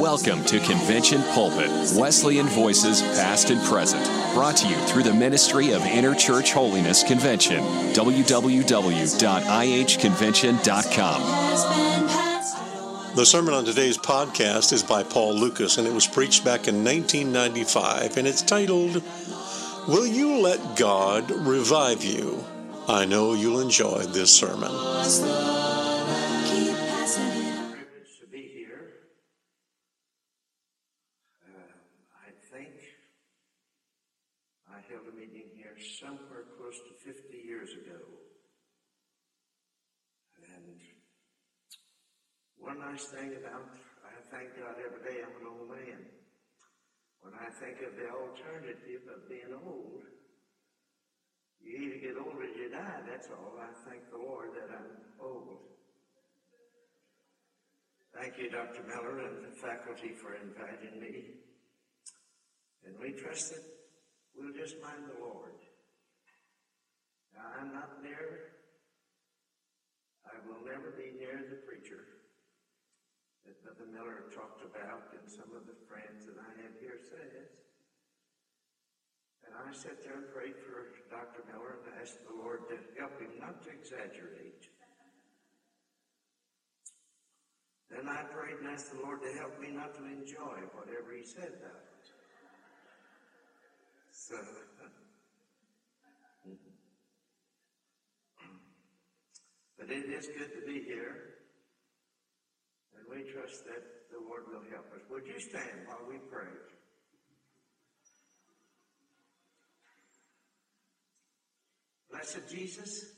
Welcome to Convention Pulpit, Wesleyan Voices Past and Present, brought to you through the Ministry of Interchurch Holiness Convention, www.ihconvention.com. The sermon on today's podcast is by Paul Lucas, and it was preached back in 1995, and it's titled, Will You Let God Revive You? I know you'll enjoy this sermon. Nice thing about, I thank God every day I'm an old man. When I think of the alternative of being old, you either get old or you die, that's all. I thank the Lord that I'm old. Thank you, Dr. Miller and the faculty for inviting me. And we trust that we'll just mind the Lord. Now, I'm not near, I will never be near the Brother Miller talked about and some of the friends that I have here says. And I sat there and prayed for Dr. Miller and asked the Lord to help him not to exaggerate. Then I prayed and asked the Lord to help me not to enjoy whatever he said about it. So, mm-hmm. but it is good to be here, we trust that the Lord will help us. Would you stand while we pray? Blessed Jesus,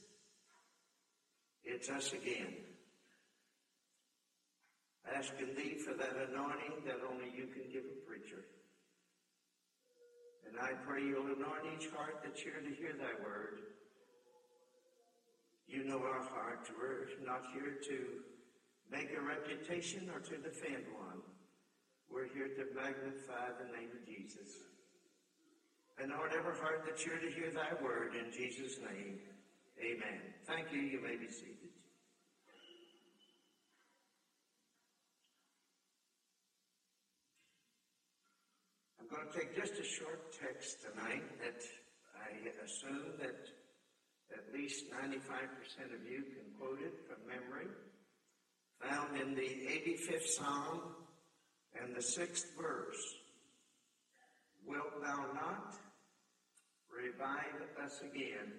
it's us again asking thee for that anointing that only you can give a preacher. And I pray you'll anoint each heart that's here to hear thy word. You know our heart. We're not here to make a reputation or to defend one. We're here to magnify the name of Jesus. And Lord, every heart that's here to hear thy word in Jesus' name, amen. Thank you. You may be seated. I'm going to take just a short text tonight that I assume that at least 95% of you can quote it from memory. Found in the 85th Psalm and the sixth verse. Wilt thou not revive us again,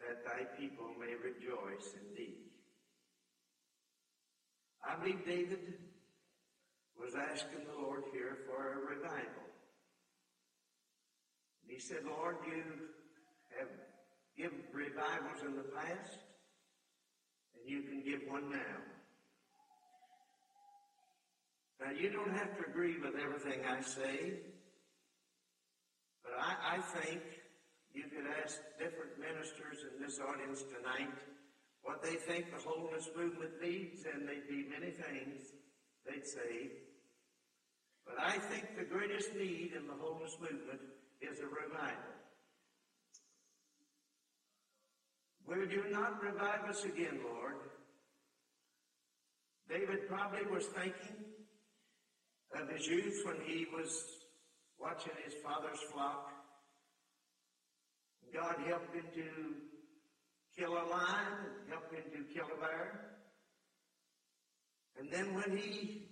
that thy people may rejoice in thee? I believe David was asking the Lord here for a revival. And he said, Lord, you have given revivals in the past, you can give one now. Now, you don't have to agree with everything I say, but I, I think you could ask different ministers in this audience tonight what they think the holiness movement needs, and they'd be many things they'd say. But I think the greatest need in the holiness movement is a revival. Will you not revive us again, Lord? David probably was thinking of his youth when he was watching his father's flock. God helped him to kill a lion, helped him to kill a bear. And then when he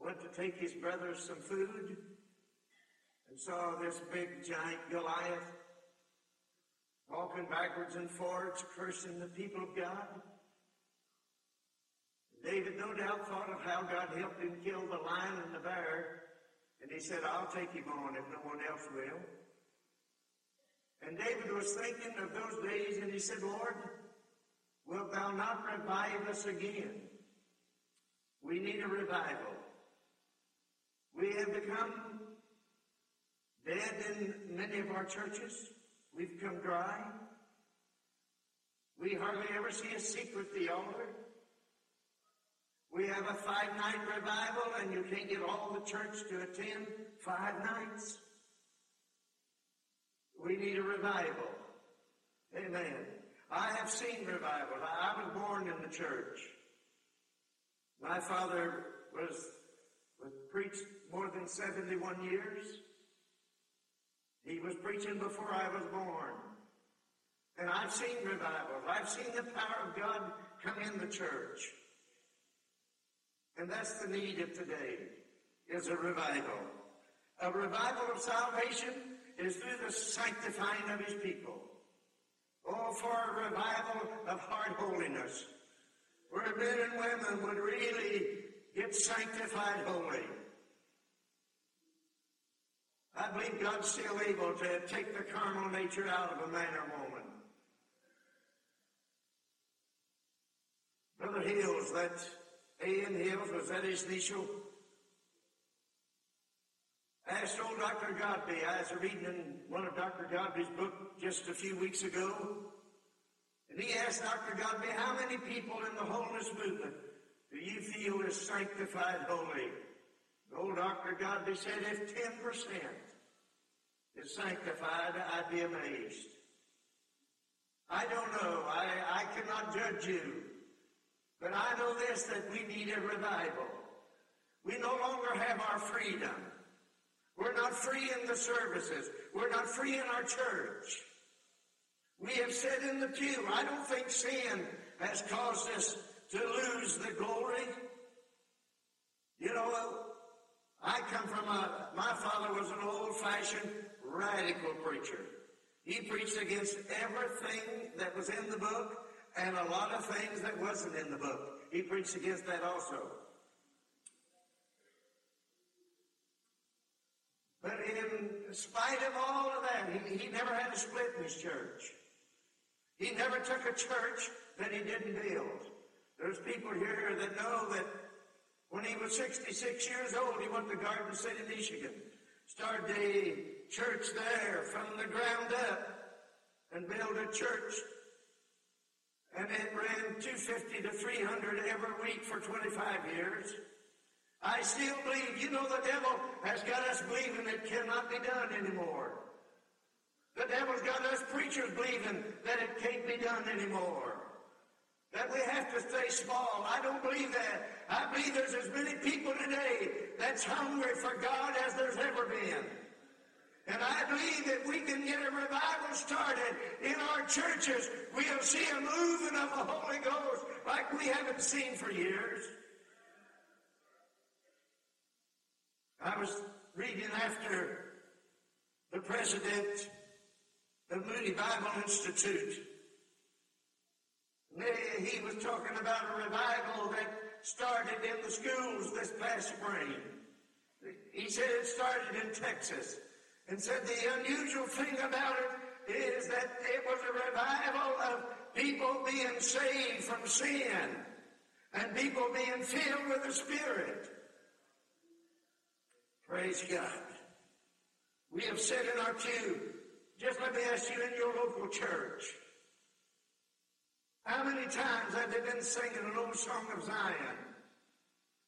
went to take his brothers some food and saw this big giant Goliath walking backwards and forwards, cursing the people of God. David no doubt thought of how God helped him kill the lion and the bear, and he said, I'll take him on if no one else will. And David was thinking of those days, and he said, Lord, wilt thou not revive us again? We need a revival. We have become dead in many of our churches. We've come dry. We hardly ever see a secret the altar. We have a five night revival, and you can't get all the church to attend five nights. We need a revival. Amen. I have seen revival. I was born in the church. My father was, was preached more than 71 years. He was preaching before I was born. And I've seen revivals. I've seen the power of God come in the church. And that's the need of today, is a revival. A revival of salvation is through the sanctifying of his people. Oh, for a revival of heart holiness, where men and women would really get sanctified holy. I believe God's still able to take the carnal nature out of a man or woman. Brother Hills, that A.M. Hills, was that his initial? I asked old Dr. Godbey, I was reading in one of Dr. Godbey's book just a few weeks ago, and he asked Dr. Godbey, how many people in the holiness movement do you feel is sanctified holy? The old Dr. Godbey said, if 10% is sanctified, I'd be amazed. I don't know. I, I cannot judge you. But I know this, that we need a revival. We no longer have our freedom. We're not free in the services. We're not free in our church. We have said in the pew, I don't think sin has caused us to lose the glory. You know, I come from a, my father was an old fashioned radical preacher. He preached against everything that was in the book and a lot of things that wasn't in the book. He preached against that also. But in spite of all of that, he, he never had a split in his church. He never took a church that he didn't build. There's people here that know that when he was 66 years old, he went to Garden City, Michigan, started a church there from the ground up, and built a church and it ran 250 to 300 every week for 25 years. I still believe, you know, the devil has got us believing it cannot be done anymore. The devil's got us preachers believing that it can't be done anymore. That we have to stay small. I don't believe that. I believe there's as many people today that's hungry for God as there's ever been. And I believe that we can get a revival started in our churches. We'll see a moving of the Holy Ghost like we haven't seen for years. I was reading after the president of Moody Bible Institute. He was talking about a revival that started in the schools this past spring. He said it started in Texas and said the unusual thing about it is that it was a revival of people being saved from sin and people being filled with the Spirit. Praise God. We have said in our pew, just let me ask you in your local church, how many times have they been singing an old song of Zion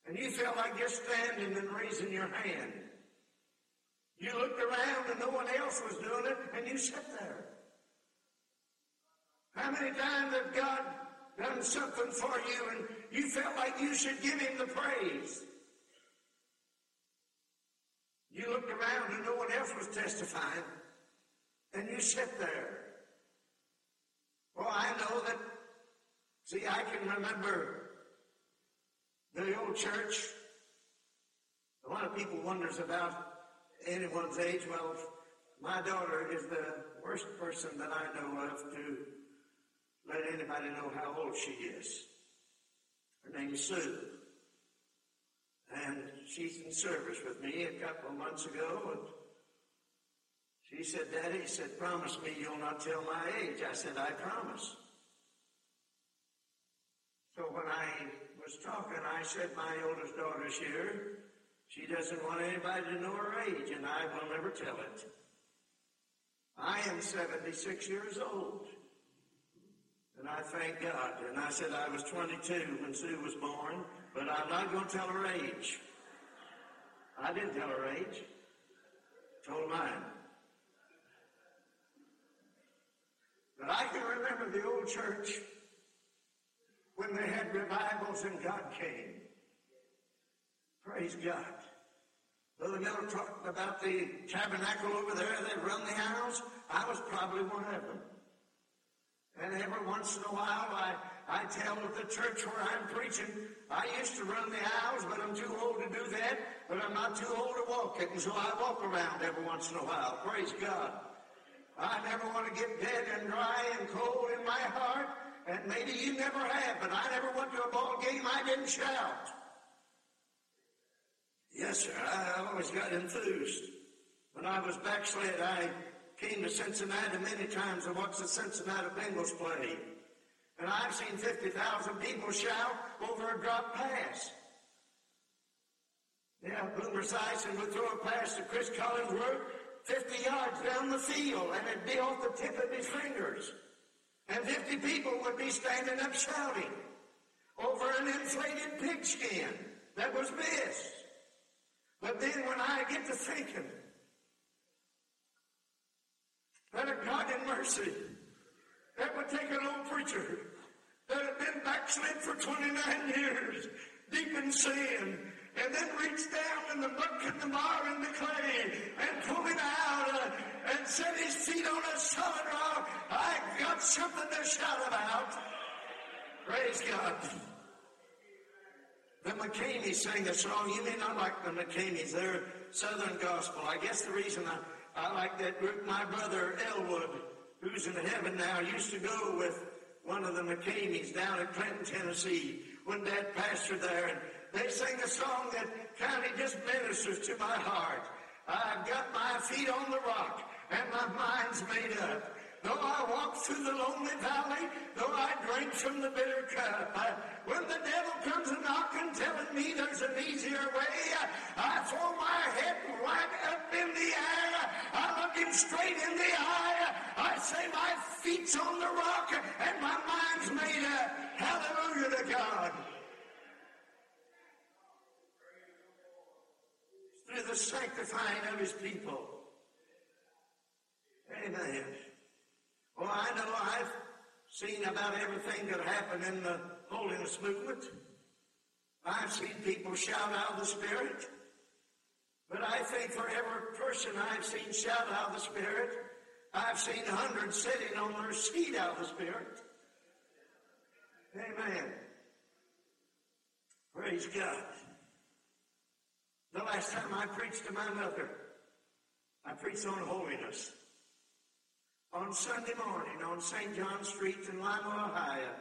and you felt like just standing and raising your hand? You looked around and no one else was doing it, and you sat there. How many times have God done something for you and you felt like you should give him the praise? You looked around and no one else was testifying, and you sat there. Well, I know that, see, I can remember the old church. A lot of people wonders about anyone's age, well, my daughter is the worst person that I know of to let anybody know how old she is. Her name is Sue. And she's in service with me a couple of months ago. And she said, Daddy, said, promise me you'll not tell my age. I said, I promise. I was talking, I said, my oldest daughter's here. She doesn't want anybody to know her age, and I will never tell it. I am 76 years old. And I thank God. And I said I was 22 when Sue was born, but I'm not going to tell her age. I didn't tell her age. Told mine. But I can remember the old church when they had revivals and God came. Praise God. Brother Miller talked about the tabernacle over there They run the house. I was probably one of them. And every once in a while, I, I tell the church where I'm preaching, I used to run the aisles, but I'm too old to do that. But I'm not too old to walk it, and so I walk around every once in a while. Praise God. I never want to get dead and dry and cold in my heart, and maybe you never have, but I never went to a ball game I didn't shout. Yes, sir, I always got enthused. When I was backslid, I came to Cincinnati many times and watched the Cincinnati Bengals play. And I've seen 50,000 people shout over a drop pass. Yeah, Boomer Esiason would throw a pass to Chris Collinsworth 50 yards down the field, and it'd be off the tip of his fingers. And 50 people would be standing up shouting over an inflated pigskin that was missed. But then when I get to thinking, that a God in mercy that would take an old preacher that had been backslid for 29 years, deep in sin, and then reach down in the muck and the mire and the clay and pull him out uh, and set his feet on a solid rock. I got something to shout about. Praise God. The McKameys sang a song. You may not like the McKameys. They're Southern gospel. I guess the reason I I like that group. My brother Elwood, who's in heaven now, used to go with one of the McKameys down at Clinton, Tennessee, when Dad pastored there. And they sing a song that kind of just ministers to my heart. I've got my feet on the rock and my mind's made up. Though I walk through the lonely valley, though I drink from the bitter cup, I, when the devil comes a knocking, telling me there's an easier way, I throw my head right up in the air. I look him straight in the eye. I say my feet's on the rock and my mind's made up. Hallelujah to God. Through sanctifying of his people. Amen. Well, I know I've seen about everything that happened in the holiness movement. I've seen people shout out the Spirit. But I think for every person I've seen shout out the Spirit, I've seen hundreds sitting on their seat out of the Spirit. Amen. Praise God. Last time I preached to my mother, I preached on holiness on Sunday morning on St. John Street in Lima, Ohio,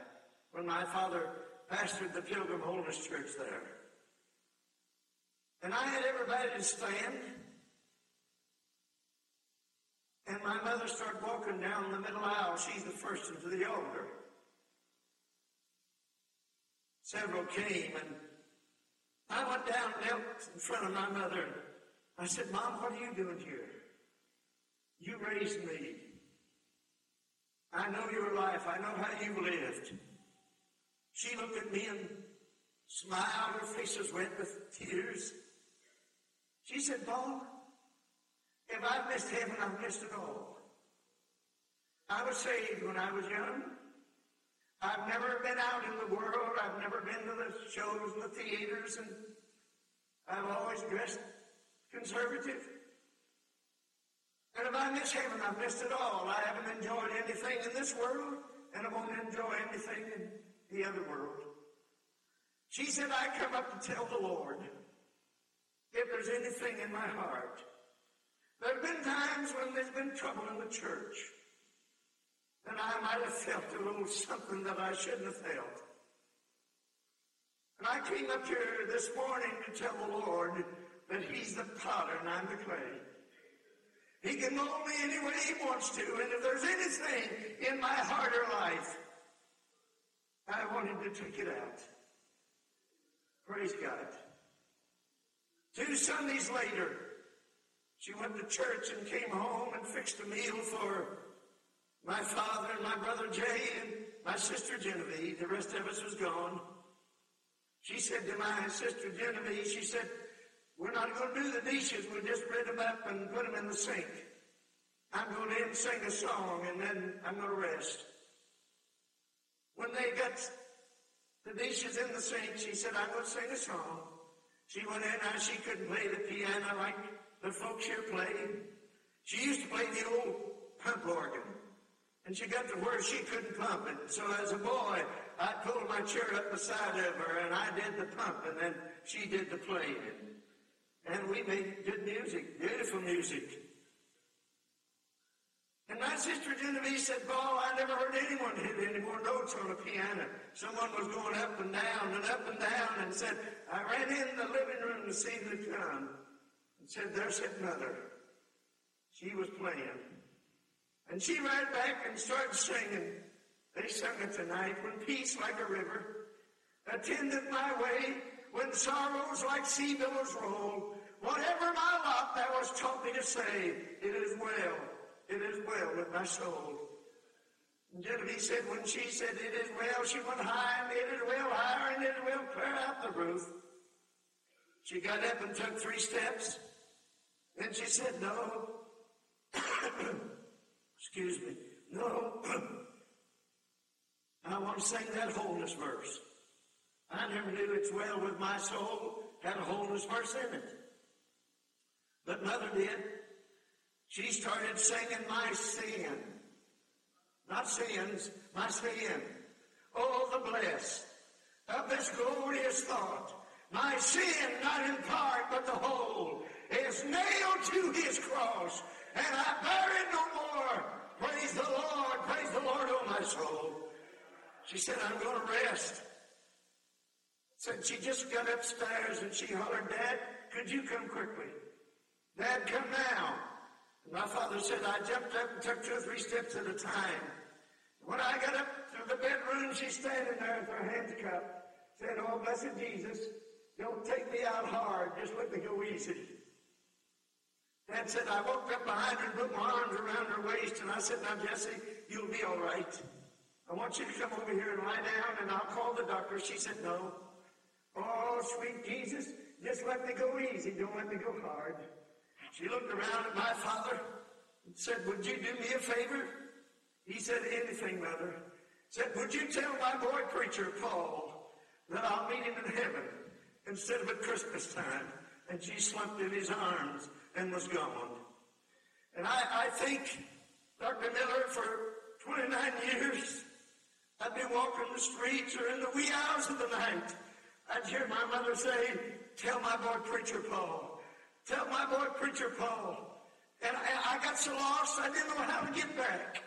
when my father pastored the Pilgrim Holiness Church there. And I had everybody to stand. And my mother started walking down the middle aisle. She's the first into the altar. Several came, and I went down and knelt in front of my mother. I said, Mom, what are you doing here? You raised me. I know your life. I know how you lived. She looked at me and smiled. Her face was wet with tears. She said, Paul, if I've missed heaven, I've missed it all. I was saved when I was young. I've never been out in the world. I've never been to the shows and the theaters, and I've always dressed conservative. And if I miss heaven, I've missed it all. I haven't enjoyed anything in this world, and I won't enjoy anything in the other world. She said, I come up to tell the Lord if there's anything in my heart. There have been times when there's been trouble in the church. And I might have felt a little something that I shouldn't have felt. And I came up here this morning to tell the Lord that He's the potter and I'm the clay. He can mold me any way he wants to. And if there's anything in my heart or life, I want him to take it out. Praise God. Two Sundays later, she went to church and came home and fixed a meal for my father and my brother Jay and my sister Genevieve. The rest of us was gone. She said to my sister Genevieve, she said, we're not going to do the dishes. We'll just rid them up and put them in the sink. I'm going to sing a song and then I'm going to rest. When they got the dishes in the sink, she said, I'm going to sing a song. She went in and she couldn't play the piano like the folks here play. She used to play the old pump organ. And she got to where she couldn't pump it. So as a boy, I pulled my chair up beside of her and I did the pump and then she did the playing. And we made good music, beautiful music. And my sister Genevieve said, Paul, I never heard anyone hit any more notes on a piano. Someone was going up and down and up and down and said, I ran in the living room to see the come and said, there's his mother. She was playing. And she ran back and started singing. They sung it tonight, when peace like a river attended my way, when sorrows like sea billows roll. Whatever my lot thou hast taught me to say, it is well it is well with my soul. And Genevieve said when she said it is well, she went high and it is well higher and it is well clear out the roof. She got up and took three steps. Then she said, no. Excuse me. No. I want to sing that wholeness verse. I never knew it's well with my soul had a wholeness verse in it. But Mother did. She started singing my sin. Not sins, my sin. Oh, the bliss of this glorious thought. My sin, not in part, but the whole, is nailed to his cross, and I it no more. Praise the Lord, praise the Lord, oh my soul. She said, I'm going to rest. Said she just got upstairs and she hollered, Dad, could you come quickly? Dad, come now. My father said I jumped up and took two or three steps at a time. When I got up to the bedroom, she's standing there with her hands cupped, said, Oh, blessed Jesus, don't take me out hard, just let me go easy. Dad said, I woke up behind her and put my arms around her waist, and I said, Now, Jesse, you'll be all right. I want you to come over here and lie down, and I'll call the doctor. She said, No. Oh, sweet Jesus, just let me go easy. Don't let me go hard. She looked around at my father and said, Would you do me a favor? He said, Anything, mother. Said, Would you tell my boy preacher, Paul, that I'll meet him in heaven instead of at Christmas time? And she slumped in his arms and was gone. And I, I think, Dr. Miller, for 29 years, I'd be walking the streets or in the wee hours of the night. I'd hear my mother say, Tell my boy preacher Paul. Tell my boy Preacher Paul. And I, I got so lost I didn't know how to get back.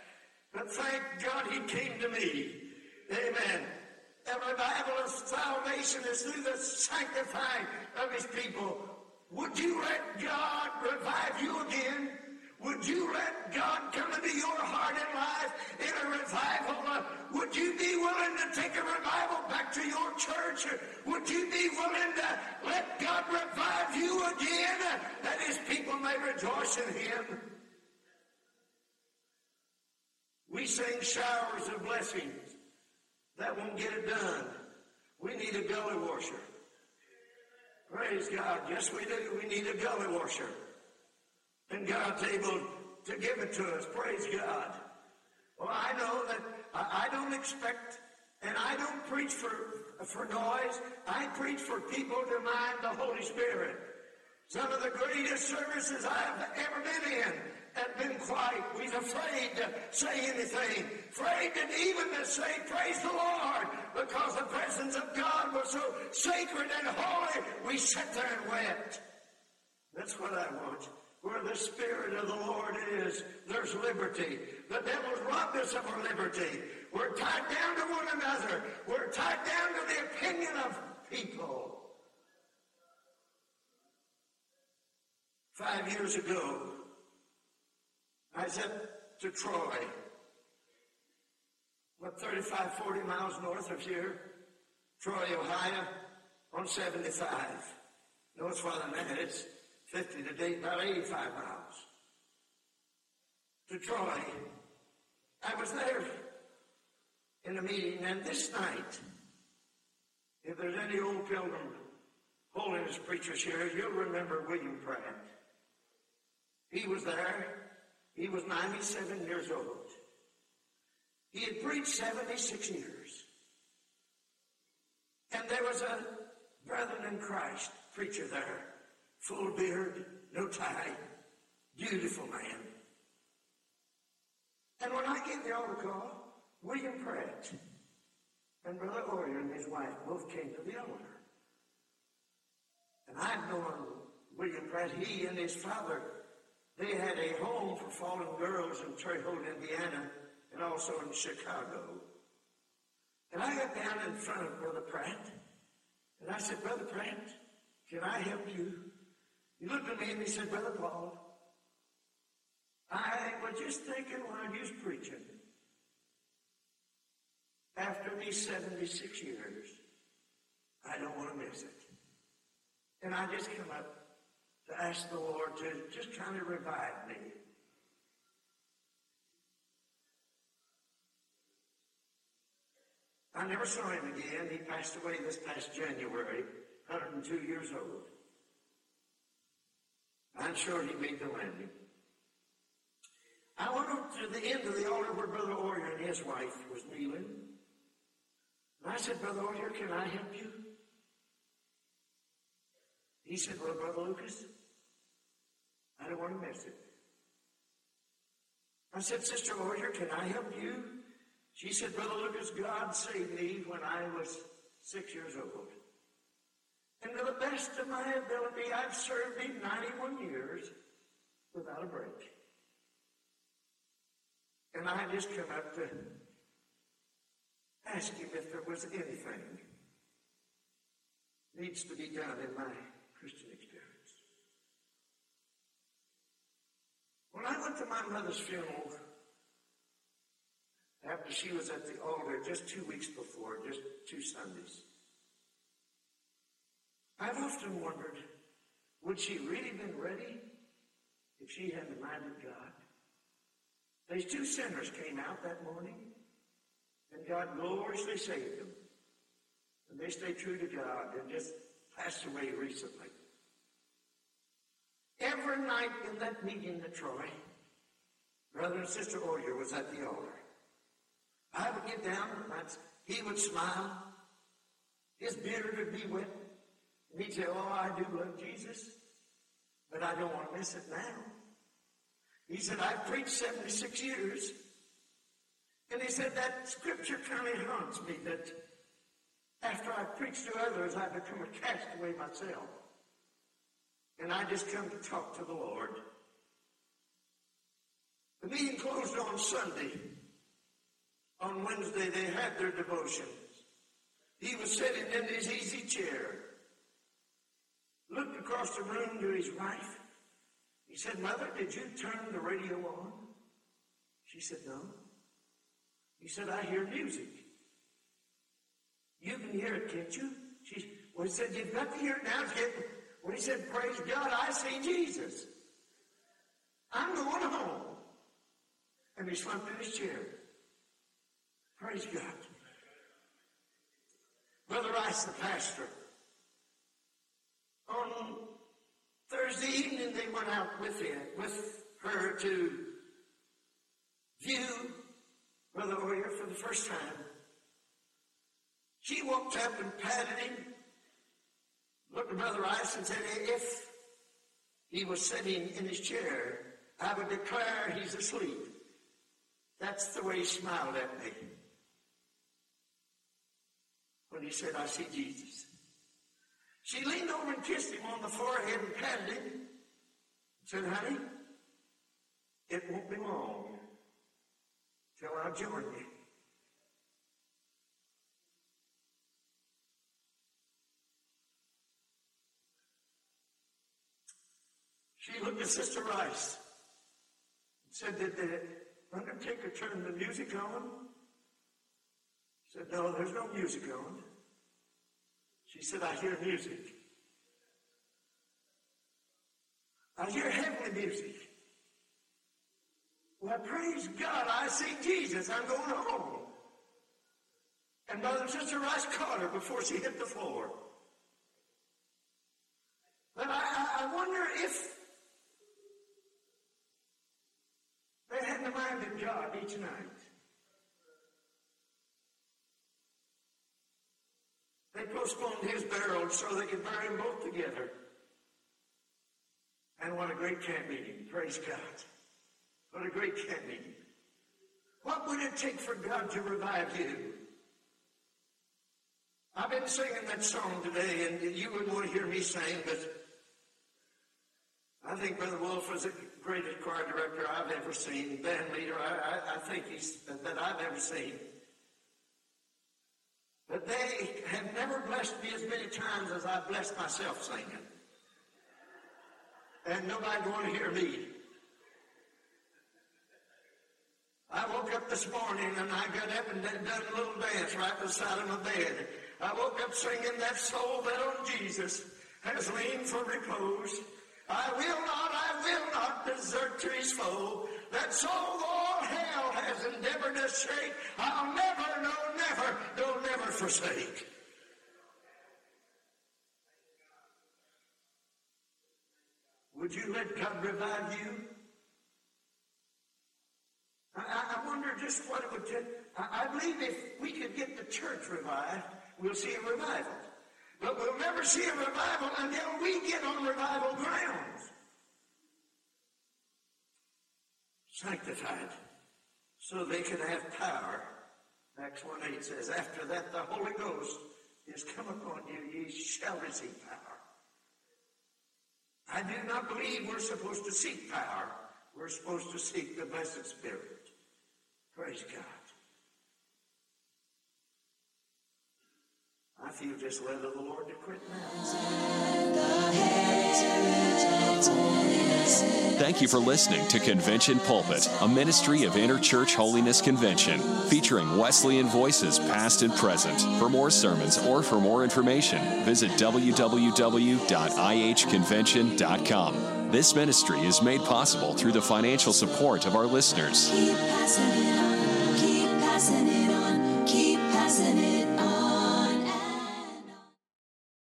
But thank God he came to me. Amen. The revival of salvation is through the sanctifying of his people. Would you let God revive you again? Would you let God come into your heart and life in a revival? Would you be willing to take a revival back to your church? Would you be willing to let God revive you again that his people may rejoice in him? We sing showers of blessings. That won't get it done. We need a gully washer. Praise God. Yes, we do. We need a gully washer. And God's able to give it to us. Praise God. Well, I know that I don't expect, and I don't preach for, for noise. I preach for people to mind the Holy Spirit. Some of the greatest services I've ever been in have been quiet. We're afraid to say anything. Afraid to even to say, praise the Lord, because the presence of God was so sacred and holy. We sat there and wept. That's what I want. Where the Spirit of the Lord is, there's liberty. The devil's robbed us of our liberty. We're tied down to one another. We're tied down to the opinion of people. Five years ago, I said to Troy, what, 35, 40 miles north of here, Troy, Ohio, on 75. No, it's farther that. It's 50 to date, about 85 miles. To Troy. I was there in a meeting, and this night, if there's any old pilgrim holiness preachers here, you'll remember William Pratt. He was there. He was 97 years old. He had preached 76 years. And there was a brother in Christ preacher there, full beard, no tie, beautiful man. And when I gave the altar call, William Pratt and Brother Orion and his wife both came to the altar. And I've known William Pratt, he and his father, they had a home for fallen girls in Terre-Haute, Indiana, and also in Chicago. And I got down in front of Brother Pratt, and I said, Brother Pratt, can I help you? He looked at me and he said, Brother Paul, I was just thinking while you was preaching, after these 76 years, I don't want to miss it. And I just come up to ask the Lord to just kind of revive me. I never saw him again. He passed away this past January, 102 years old. I'm sure he made the landing. I went up to the end of the altar where Brother Orion and his wife was kneeling. And I said, Brother Orion, can I help you? He said, Well, Brother Lucas, Don't want to miss it. I said, Sister Orion, can I help you? She said, Brother Lucas, God saved me when I was six years old. And to the best of my ability, I've served him 91 years without a break. And I just come up to ask him if there was anything needs to be done in my Christian When I went to my mother's funeral, after she was at the altar just two weeks before, just two Sundays. I've often wondered, would she really been ready if she had minded God? These two sinners came out that morning, and God gloriously saved them. And they stayed true to God and just passed away recently. Every night in that meeting at Troy, Brother and Sister Oyer was at the altar. I would get down, and he would smile. His beard would be wet. And he'd say, Oh, I do love Jesus, but I don't want to miss it now. He said, I've preached 76 years. And he said, that scripture kind of haunts me that after I preach to others, I become a castaway myself. And I just come to talk to the Lord. The meeting closed on Sunday. On Wednesday, they had their devotions. He was sitting in his easy chair, looked across the room to his wife. He said, Mother, did you turn the radio on? She said, No. He said, I hear music. You can hear it, can't you? She well, he said, You've got to hear it now. Well, he said, Praise God, I see Jesus. I'm going home. And he slumped in his chair. Praise God. Brother Rice, the pastor, on Thursday evening they went out with him, with her to view Brother Oyer for the first time. She walked up and patted him, looked at Brother Rice and said, if he was sitting in his chair, I would declare he's asleep. That's the way he smiled at me when he said, I see Jesus. She leaned over and kissed him on the forehead and patted him. and Said, honey, it won't be long till I join you. She looked at Sister Rice and said, Did the undertaker turn the music on? She said, No, there's no music on. She said, I hear music. I hear heavenly music. Well, praise God, I see Jesus. I'm going home. And Mother and Sister Rice caught her before she hit the floor. But I, I wonder if they had the mind of God each night. They postponed his burial so they could bury them both together. And what a great camp meeting. Praise God. What a great camp meeting. What would it take for God to revive you? I've been singing that song today, and you wouldn't want to hear me sing, but I think Brother Wolf was the greatest choir director I've ever seen, band leader I, I, I think he's that I've ever seen. But they have never blessed me as many times as I've blessed myself singing. And nobody want to hear me. I woke up this morning and I got up and done a little dance right beside of my bed. I woke up singing that soul that on Jesus has leaned for repose. I will not, I will not desert to his foe. That soul all hell has endeavored to shake. I'll never, no, never forsake. Would you let God revive you? I, I wonder just what it would take. I, I believe if we could get the church revived, we'll see a revival. But we'll never see a revival until we get on revival grounds. Sanctified, so they can have power. Acts 1 8 says, After that, the Holy Ghost is come upon you, ye shall receive power. I do not believe we're supposed to seek power. We're supposed to seek the blessed Spirit. Praise God. I feel just led of the Lord to quit now. Thank you for listening to Convention Pulpit, a ministry of Interchurch Holiness Convention, featuring Wesleyan voices past and present. For more sermons or for more information, visit www.ihconvention.com. This ministry is made possible through the financial support of our listeners.